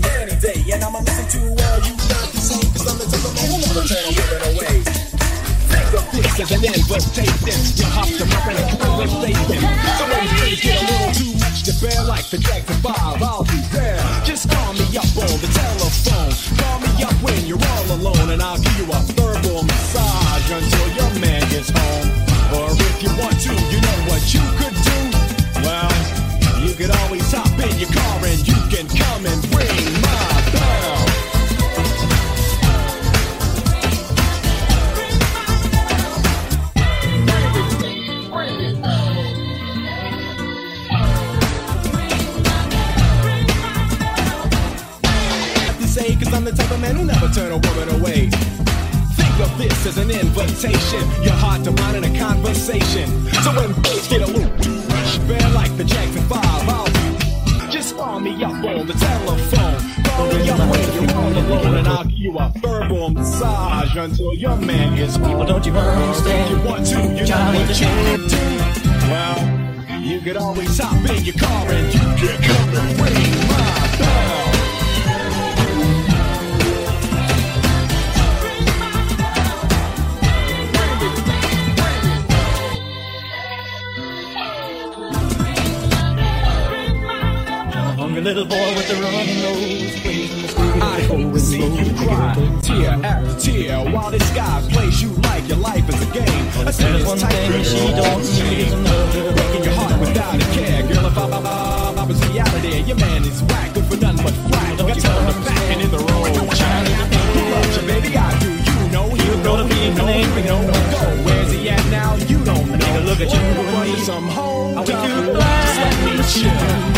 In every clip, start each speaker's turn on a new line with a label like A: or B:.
A: any day. And I'ma listen to all you got to say, cause I'm the type of man who wanna turn it away. Think of this as an end, but take this. You hop the rap and I can't replace them. So when things get a little too much to bear, like the Jackson 5, I'll be there. Just call me up on the telephone. Think of this as an invitation, your heart to mine in a conversation. So when things get a little too bear like the Jackson 5, I'll be. Just call me up on the telephone. Call me up when you're all alone, and I'll give you a verbal massage until your man home.
B: Well, don't you understand?
A: You want to, you know what you can do. Well, you could always hop in your car and you can come and ring my bell.
B: Little boy with the runny nose plays in the street.
A: I hope to see you cry, tear after tear, while this guy plays you like your life is a game. I see
B: There's one
A: tight
B: thing she don't need is another.
A: Breaking your heart without a care, girl. If I, I, I, I was reality, your man is whack, good for nothing but flack.
B: Don't you
A: tell him to back and in the road, Jack. Who loves you, baby? I do. You know
B: he'll
A: know
B: know
A: he
B: the
A: know he know
B: you
A: where
B: know.
A: go. Where's he at now? You don't know.
B: Take a look at you me.
A: some hold up. Just let me chill.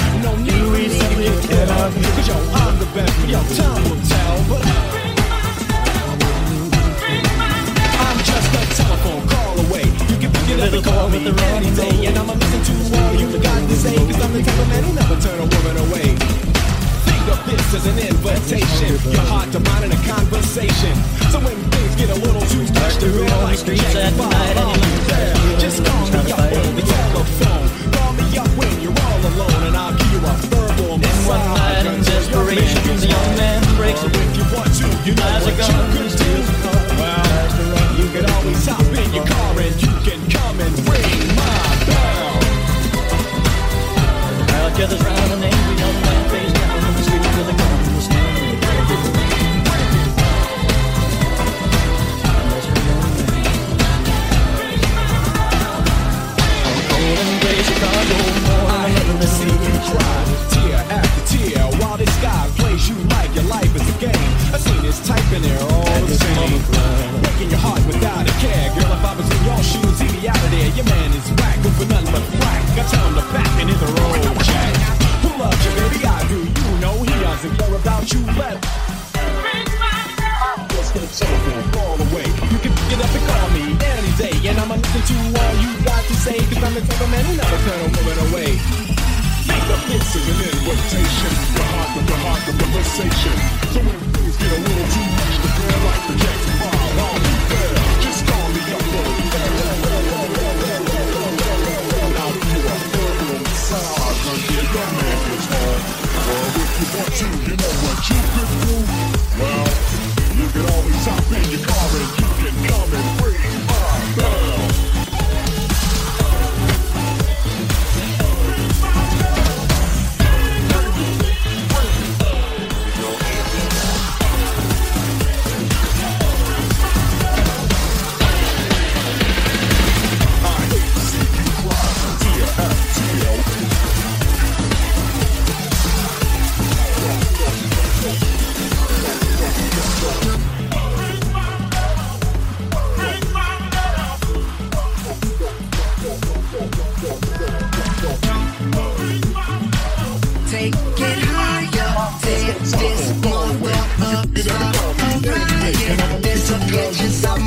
A: Get fed. Cause yo, I'm the best. Yo, time will tell. But I'm just a telephone call away. You can pick it up and call me
B: the
A: any day. And I'ma listen to all you got to say. Cause I'm the type of man who never turn a woman away. Think of this as an invitation. Your heart to mine in a conversation. So when things get a little too much to
B: the
A: like Five,
B: night
A: I'll be there. Just call me up on the telephone.
B: Gathers round an angry young man face down in the street his hand. And that's the Chicago I'm
A: hate to see you tear tear, type of man who never turn a woman away. Think of this as an invitation. Your heart to your heart, the conversation.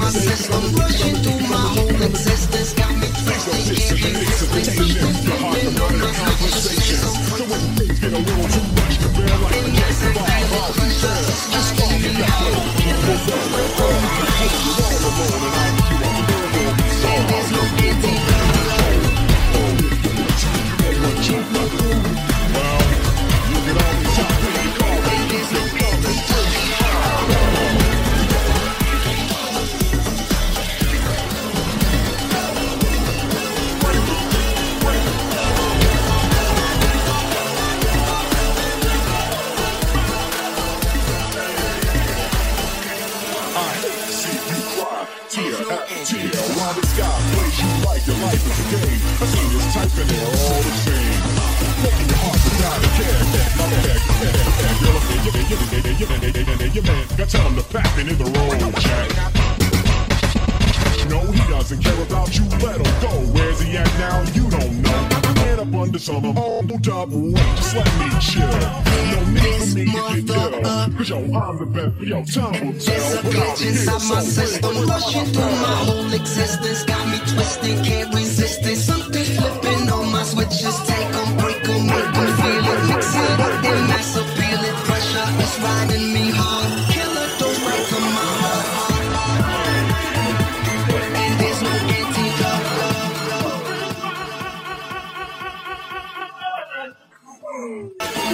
A: My
C: system, rushing through my whole existence. Got me twisted, can't
D: game. I seen this type and they're all the same. Broken your heart without a care. Your man, got pack and hit the road, Jack. No, he doesn't care about you, let him go. Where's he at now? You don't know. Under some old double weight, just let me chill. No need for me to get ill. Cause yo, I'm the best, yo, time will tell.
C: There's a glitch inside my system, rushing through my whole existence. Got me twisted, can't resist it. Something's flipping on my switches. Take 'em, break 'em, make 'em feel it. Mix it up, then mass appeal it. Pressure is riding. Oh!